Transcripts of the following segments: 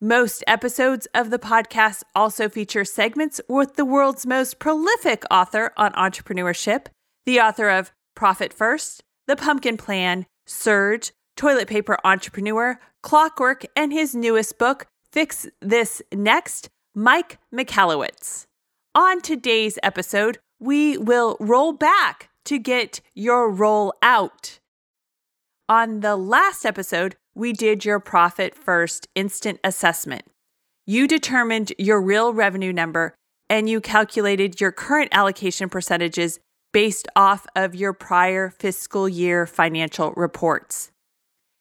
Most episodes of the podcast also feature segments with the world's most prolific author on entrepreneurship, the author of Profit First, The Pumpkin Plan, Surge, Toilet Paper Entrepreneur, Clockwork, and his newest book, Fix This Next, Mike Michalowicz. On today's episode, we will roll back to get your roll out. On the last episode, we did your profit first instant assessment. You determined your real revenue number and you calculated your current allocation percentages based off of your prior fiscal year financial reports.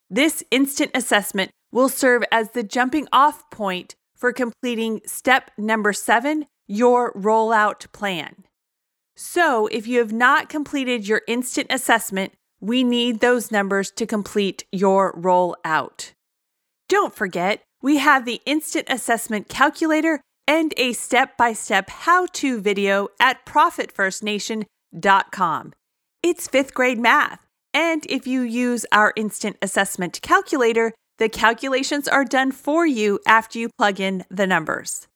This instant assessment will serve as the jumping off point for completing step number seven, your rollout plan. So, if you have not completed your instant assessment, we need those numbers to complete your rollout. Don't forget, we have the instant assessment calculator and a step by step how to video at profitfirstnation.com. It's fifth grade math, and if you use our instant assessment calculator, the calculations are done for you after you plug in the numbers.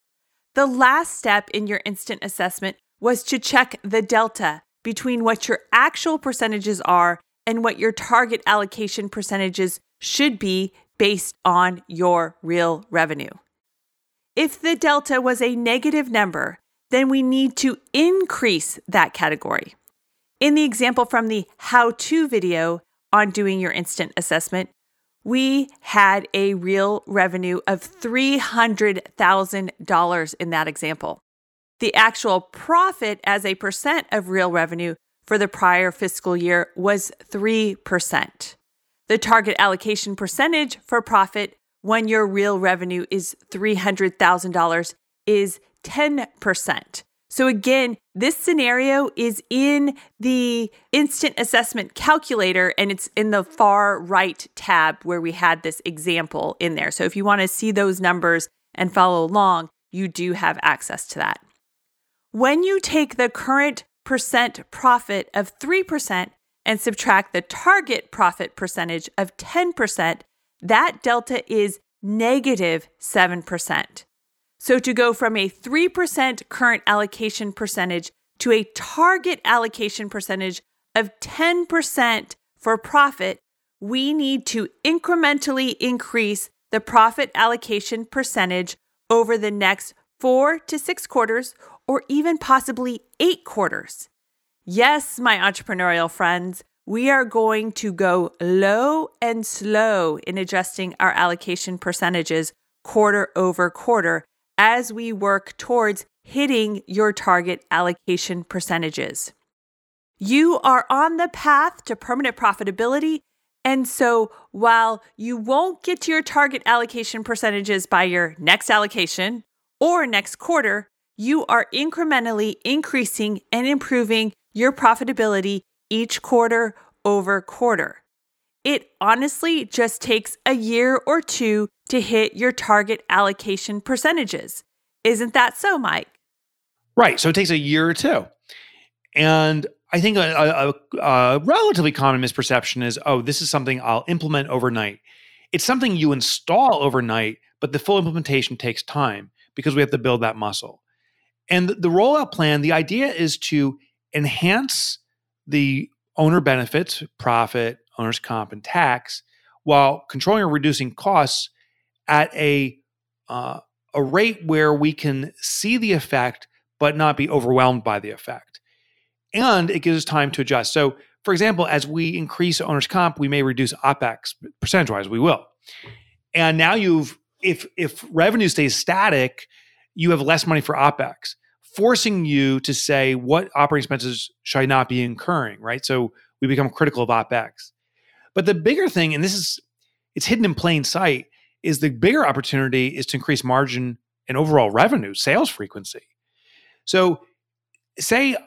The last step in your instant assessment was to check the delta between what your actual percentages are and what your target allocation percentages should be based on your real revenue. If the delta was a negative number, then we need to increase that category. In the example from the how to video on doing your instant assessment, we had a real revenue of $300,000 in that example. The actual profit as a percent of real revenue for the prior fiscal year was 3%. The target allocation percentage for profit when your real revenue is $300,000 is 10%. So, again, this scenario is in the instant assessment calculator and it's in the far right tab where we had this example in there. So, if you want to see those numbers and follow along, you do have access to that. When you take the current percent profit of 3% and subtract the target profit percentage of 10%, that delta is negative 7%. So to go from a 3% current allocation percentage to a target allocation percentage of 10% for profit, we need to incrementally increase the profit allocation percentage over the next four to six quarters or even possibly eight quarters. Yes, my entrepreneurial friends, we are going to go low and slow in adjusting our allocation percentages quarter over quarter as we work towards hitting your target allocation percentages. You are on the path to permanent profitability. And so while you won't get to your target allocation percentages by your next allocation or next quarter, you are incrementally increasing and improving your profitability each quarter over quarter. It honestly just takes a year or two to hit your target allocation percentages. Isn't that so, Mike? Right. So it takes a year or two. And I think a, a, a, relatively common misperception is oh, this is something I'll implement overnight. It's something you install overnight, but the full implementation takes time because we have to build that muscle. And the, rollout plan, the idea is to enhance the owner benefits, profit, owner's comp, and tax while controlling or reducing costs at a uh, a rate where we can see the effect but not be overwhelmed by the effect. And it gives us time to adjust. So, for example, as we increase owner's comp, we may reduce OPEX percentage wise, we will. And now you've, if, if revenue stays static, you have less money for OPEX, forcing you to say, what operating expenses should I not be incurring, right? So we become critical of OPEX. But the bigger thing, and this is, it's hidden in plain sight, is the bigger opportunity is to increase margin and overall revenue, sales frequency. So, say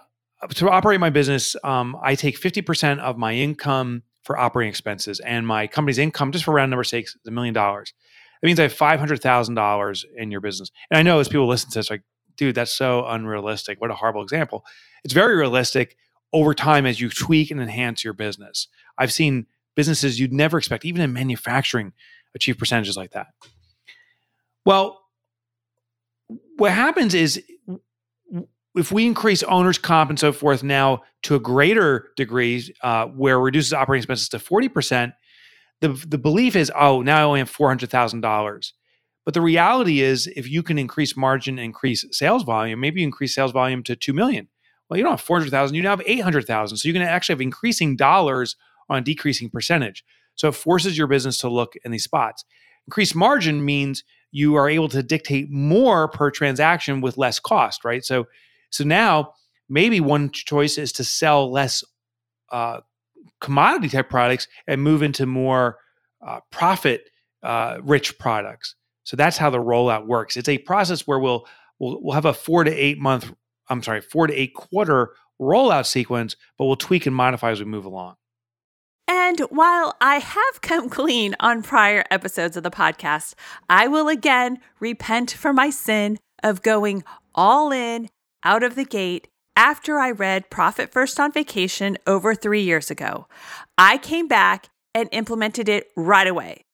to operate my business, um, I take 50% of my income for operating expenses, and my company's income, just for round number sake, is a million dollars. That means I have $500,000 in your business. And I know as people listen to this, like, dude, that's so unrealistic. What a horrible example. It's very realistic over time as you tweak and enhance your business. I've seen businesses you'd never expect, even in manufacturing, achieve percentages like that. Well, what happens is if we increase owners' comp and so forth now to a greater degree, uh, where it reduces operating expenses to 40%, the, the belief is, oh, now I only have $400,000. But the reality is, if you can increase margin, increase sales volume, maybe you increase sales volume to 2 million. Well, you don't have 400,000, you now have 800,000. So you can actually have increasing dollars on a decreasing percentage. So it forces your business to look in these spots. Increased margin means you are able to dictate more per transaction with less cost, right? So, so now maybe one choice is to sell less uh, commodity type products and move into more uh, profit uh, rich products. So that's how the rollout works. It's a process where we'll, we'll we'll have a four to eight month, I'm sorry, four to eight quarter rollout sequence, but we'll tweak and modify as we move along. And while I have come clean on prior episodes of the podcast, I will again repent for my sin of going all in out of the gate after I read Profit First on Vacation over three years ago. I came back and implemented it right away.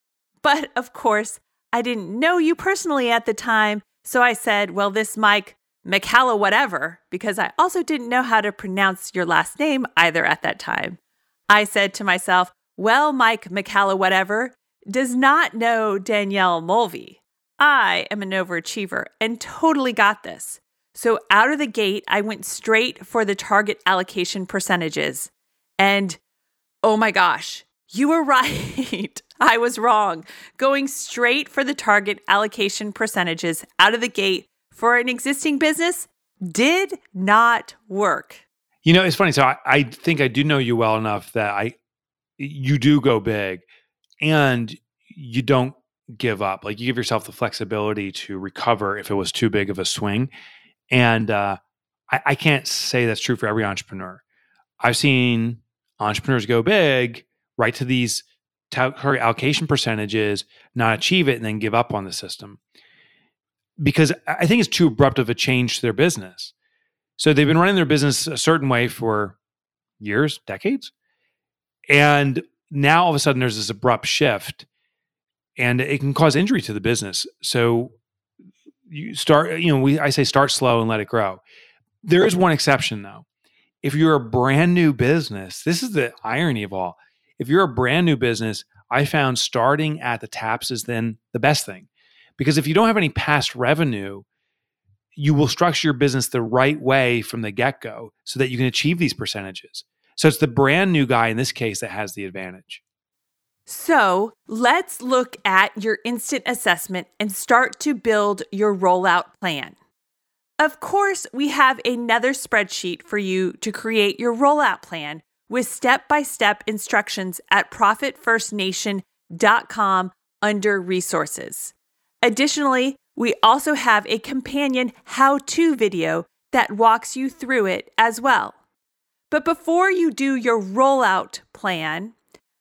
But of course, I didn't know you personally at the time, so I said, well, this Mike Michala, whatever, because I also didn't know how to pronounce your last name either at that time. I said to myself, well, Mike Michala, whatever, does not know Danielle Mulvey. I am an overachiever and totally got this. So out of the gate, I went straight for the target allocation percentages. And oh my gosh, you were right. I was wrong. Going straight for the target allocation percentages out of the gate for an existing business did not work. You know, it's funny. So I, I think I do know you well enough that I you do go big and you don't give up. Like you give yourself the flexibility to recover if it was too big of a swing. And uh, I, I can't say that's true for every entrepreneur. I've seen entrepreneurs go big right to these target allocation percentages, not achieve it, and then give up on the system because I think it's too abrupt of a change to their business. So they've been running their business a certain way for years, decades. And now all of a sudden there's this abrupt shift and it can cause injury to the business. So you start, you know, we I say start slow and let it grow. There is one exception though. If you're a brand new business, this is the irony of all. If you're a brand new business, I found starting at the taps is then the best thing. Because if you don't have any past revenue, you will structure your business the right way from the get go so that you can achieve these percentages. So it's the brand new guy in this case that has the advantage. So let's look at your instant assessment and start to build your rollout plan. Of course, we have another spreadsheet for you to create your rollout plan with step by step instructions at profitfirstnation.com under resources. Additionally, we also have a companion how to video that walks you through it as well. But before you do your rollout plan,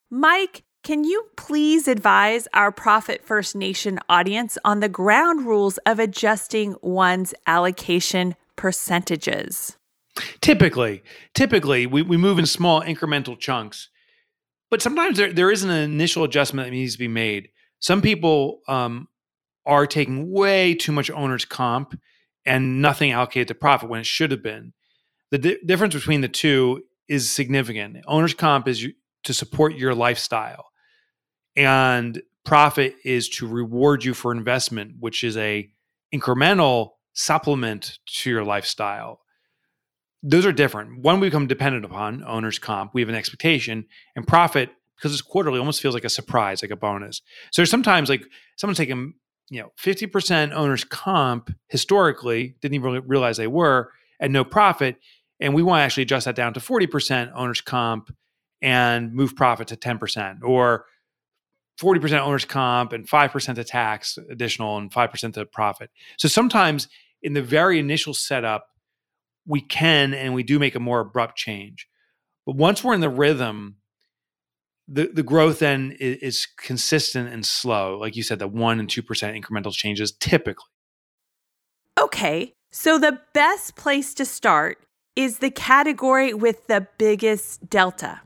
Mike can you please advise our Profit First Nation audience on the ground rules of adjusting one's allocation percentages? Typically, typically we, we move in small incremental chunks, but sometimes there, there is an initial adjustment that needs to be made. Some people um, are taking way too much owner's comp and nothing allocated to profit when it should have been. The di- difference between the two is significant. Owner's comp is to support your lifestyle, and profit is to reward you for investment, which is a incremental supplement to your lifestyle. Those are different. One we become dependent upon owner's comp. We have an expectation, and profit because it's quarterly almost feels like a surprise, like a bonus. So sometimes like someone's taking you know 50% owner's comp historically didn't even realize they were and no profit and we want to actually adjust that down to 40% owner's comp and move profit to 10% or 40% owner's comp and 5% to tax additional and 5% to profit. So sometimes in the very initial setup we can and we do make a more abrupt change. But once we're in the rhythm the the growth then is, is, consistent and slow like you said the 1 and 2% incremental changes typically. Okay so the best place to start is the category with the biggest delta.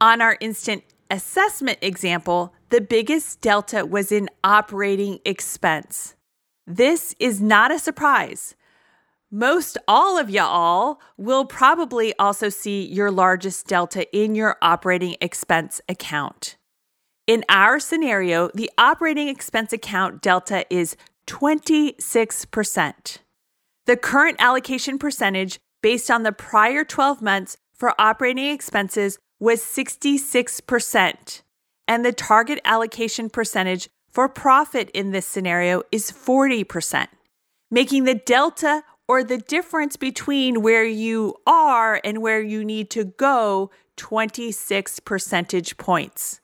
On our instant assessment example the biggest delta was in operating expense this is not a surprise most all of y'all will probably also see your largest delta in your operating expense account. In our scenario, the operating expense account delta is 26%. The current allocation percentage based on the prior 12 months for operating expenses was 66%, and the target allocation percentage for profit in this scenario is 40%, making the delta or the difference between where you are and where you need to go 26 percentage points.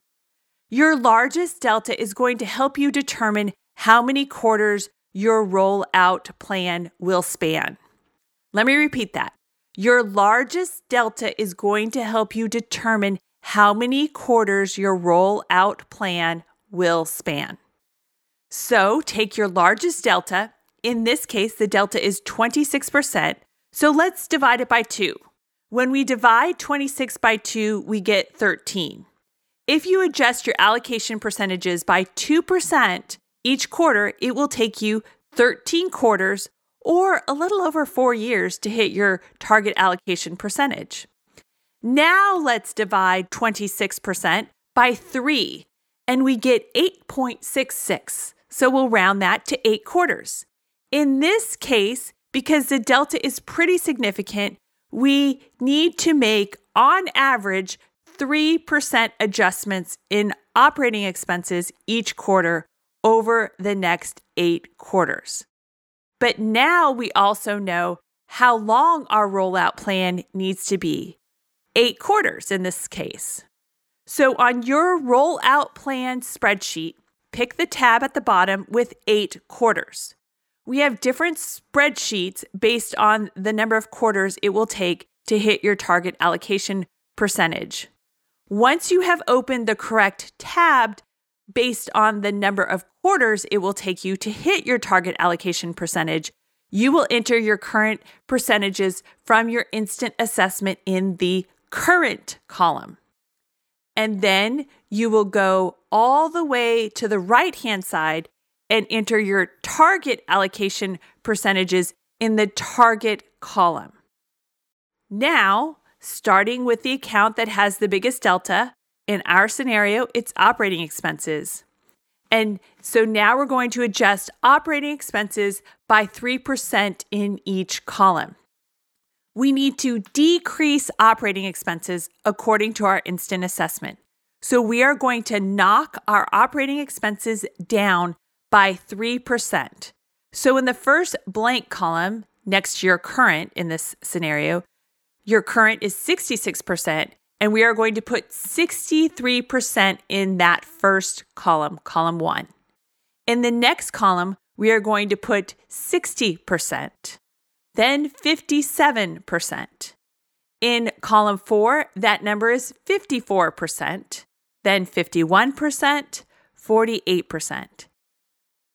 Your largest delta is going to help you determine how many quarters your rollout plan will span. Let me repeat that. Your largest delta is going to help you determine how many quarters your rollout plan will span. So take your largest delta in this case, the delta is 26%. So let's divide it by 2. When we divide 26 by 2, we get 13. If you adjust your allocation percentages by 2% each quarter, it will take you 13 quarters or a little over four years to hit your target allocation percentage. Now let's divide 26% by 3 and we get 8.66. So we'll round that to eight quarters. In this case, because the delta is pretty significant, we need to make, on average, 3% adjustments in operating expenses each quarter over the next eight quarters. But now we also know how long our rollout plan needs to be eight quarters in this case. So on your rollout plan spreadsheet, pick the tab at the bottom with eight quarters we have different spreadsheets based on the number of quarters it will take to hit your target allocation percentage. Once you have opened the correct tab based on the number of quarters it will take you to hit your target allocation percentage, you will enter your current percentages from your instant assessment in the current column. And then you will go all the way to the right hand side and enter your target allocation percentages in the target column. Now, starting with the account that has the biggest delta, in our scenario, it's operating expenses. And so now we're going to adjust operating expenses by 3% in each column. We need to decrease operating expenses according to our instant assessment. So we are going to knock our operating expenses down by 3%. So in the first blank column next to your current in this scenario, your current is 66%, and we are going to put 63% in that first column, column one. In the next column, we are going to put 60%, then 57%. In column four, that number is 54%. then 51%, 48%.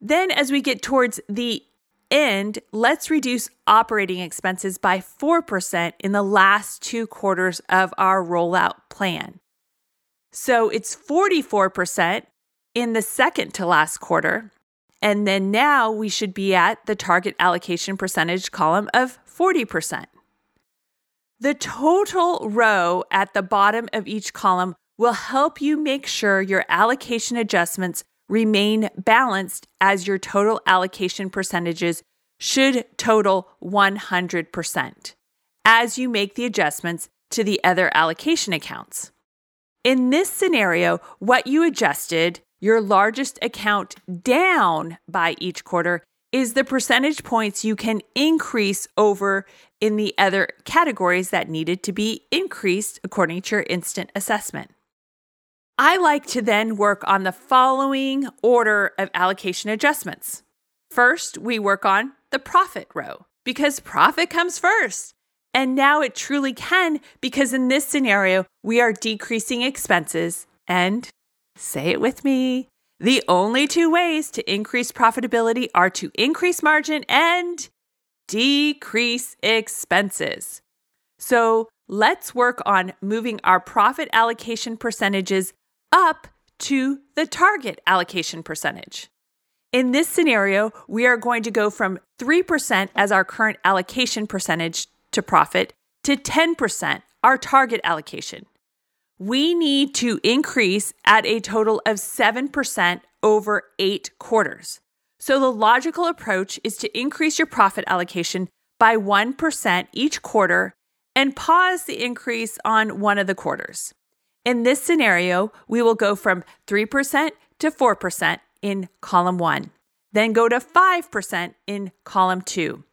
Then, as we get towards the end, let's reduce operating expenses by 4% in the last two quarters of our rollout plan. So it's 44% in the second to last quarter. And then now we should be at the target allocation percentage column of 40%. The total row at the bottom of each column will help you make sure your allocation adjustments remain balanced as your total allocation percentages should total 100% as you make the adjustments to the other allocation accounts. In this scenario, what you adjusted your largest account down by each quarter is the percentage points you can increase over in the other categories that needed to be increased according to your instant assessment. I like to then work on the following order of allocation adjustments. First, we work on the profit row because profit comes first. And now it truly can because in this scenario, we are decreasing expenses and say it with me. The only two ways to increase profitability are to increase margin and decrease expenses. So let's work on moving our profit allocation percentages up to the target allocation percentage. In this scenario, we are going to go from 3% as our current allocation percentage to profit to 10%, our target allocation. We need to increase at a total of 7% over eight quarters. So the logical approach is to increase your profit allocation by 1% each quarter and pause the increase on one of the quarters. In this scenario, we will go from 3% to 4% in column one, then go to 5% in column two.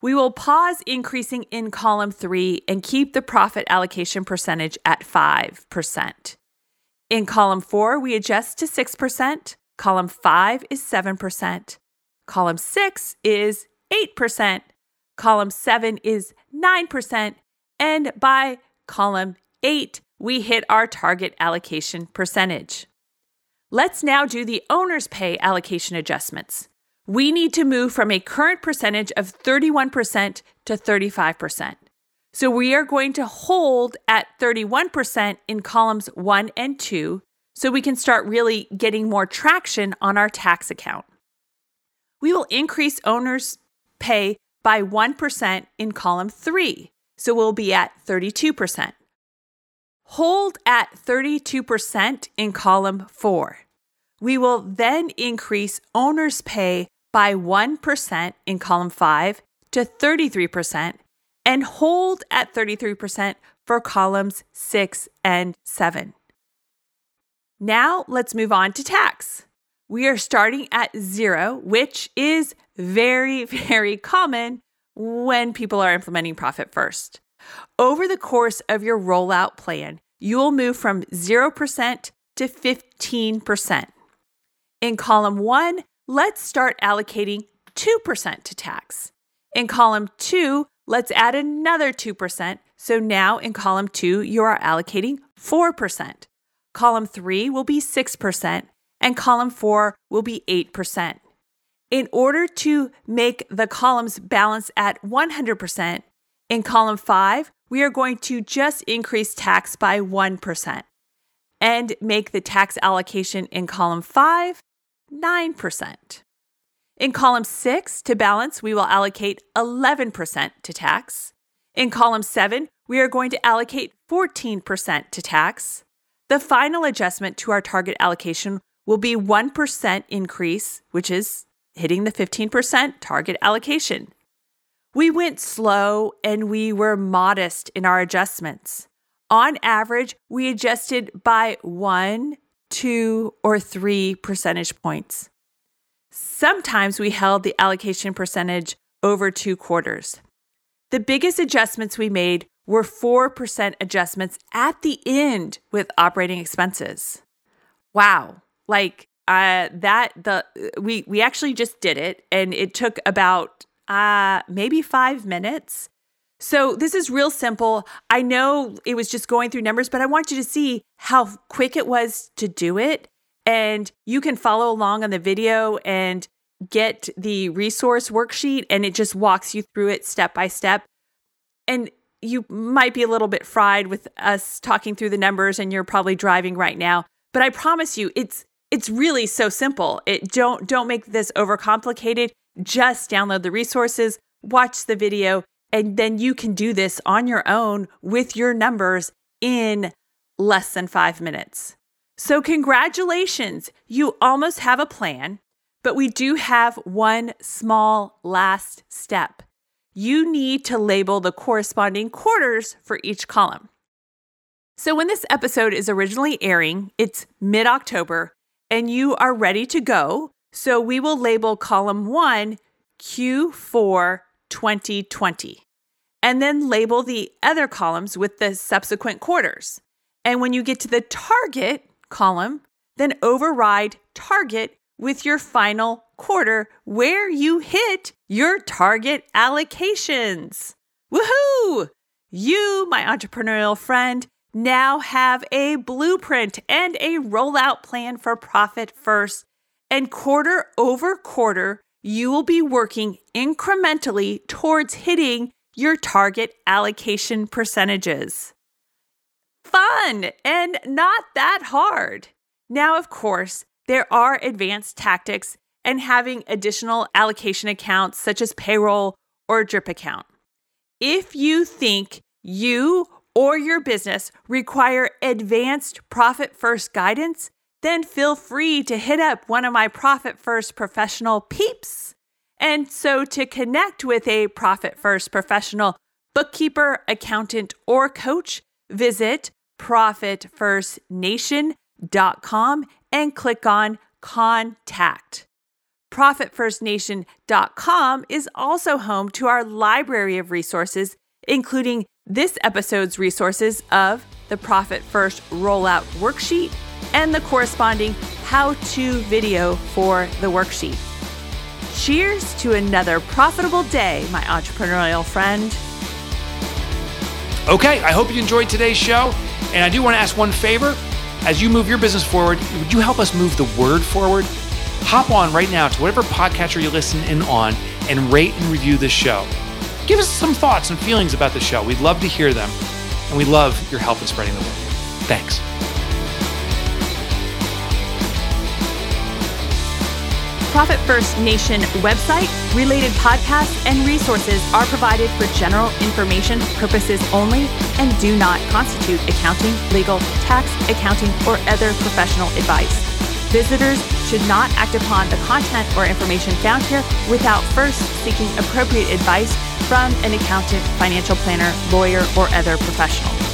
We will pause increasing in column three and keep the profit allocation percentage at 5%. In column four, we adjust to 6%. Column five is 7%. Column six is 8%. Column seven is 9%. And by column eight, we hit our target allocation percentage. Let's now do the owner's pay allocation adjustments. We need to move from a current percentage of 31% to 35%. So we are going to hold at 31% in columns one and two so we can start really getting more traction on our tax account. We will increase owner's pay by 1% in column three, so we'll be at 32%. Hold at 32% in column four. We will then increase owner's pay by 1% in column five to 33% and hold at 33% for columns six and seven. Now let's move on to tax. We are starting at zero, which is very, very common when people are implementing profit first. Over the course of your rollout plan, you will move from 0% to 15%. In column one, let's start allocating 2% to tax. In column two, let's add another 2%. So now in column two, you are allocating 4%. Column three will be 6%, and column four will be 8%. In order to make the columns balance at 100%, in column five, we are going to just increase tax by 1% and make the tax allocation in column five 9%. In column six, to balance, we will allocate 11% to tax. In column seven, we are going to allocate 14% to tax. The final adjustment to our target allocation will be 1% increase, which is hitting the 15% target allocation. We went slow and we were modest in our adjustments. On average, we adjusted by one, two, or three percentage points. Sometimes we held the allocation percentage over two quarters. The biggest adjustments we made were 4% adjustments at the end with operating expenses. Wow. Like uh, that the we we actually just did it and it took about uh, maybe five minutes So this is real simple. I know it was just going through numbers, but I want you to see how quick it was to do it. And you can follow along on the video and get the resource worksheet, and it just walks you through it step by step. And you might be a little bit fried with us talking through the numbers and you're probably driving right now, but I promise you it's it's really so simple. It don't don't make this overcomplicated. Just download the resources, watch the video, and then you can do this on your own with your numbers in less than 5 minutes. So congratulations. You almost have a plan, but we do have one small last step you need to label the corresponding quarters for each column. So, when this episode is originally airing, it's mid October and you are ready to go. So, we will label column one Q4 2020 and then label the other columns with the subsequent quarters. And when you get to the target column, then override target with your final quarter where you hit your target allocations. Woohoo! You, my entrepreneurial friend, now have a blueprint and a rollout plan for Profit First. And quarter over quarter, you will be working incrementally towards hitting your target allocation percentages. Fun and not that hard. Now, of course, there are advanced tactics and having additional allocation accounts such as payroll or drip account. If you think you or your business require advanced profit first guidance, then feel free to hit up one of my Profit First professional peeps. And so to connect with a Profit First professional bookkeeper, accountant, or coach, visit profitfirstnation.com and click on contact. ProfitFirstNation.com is also home to our library of resources, including this episode's resources of the Profit First Rollout Worksheet and the corresponding how to video for the worksheet. Cheers to another profitable day, my entrepreneurial friend. Okay, I hope you enjoyed today's show. And I do want to ask one favor. As you move your business forward, would you help us move the word forward? hop on right now to whatever podcatcher you listen in on and rate and review this show. Give us some thoughts and feelings about the show. We'd love to hear them, and we love your help in spreading the word. Thanks. Profit First Nation website, related podcasts, and resources are provided for general information purposes only and do not constitute accounting, legal, tax, accounting, or other professional advice. Visitors should not act upon the content or information found here without first seeking appropriate advice from an accountant, financial planner, lawyer, or other professional.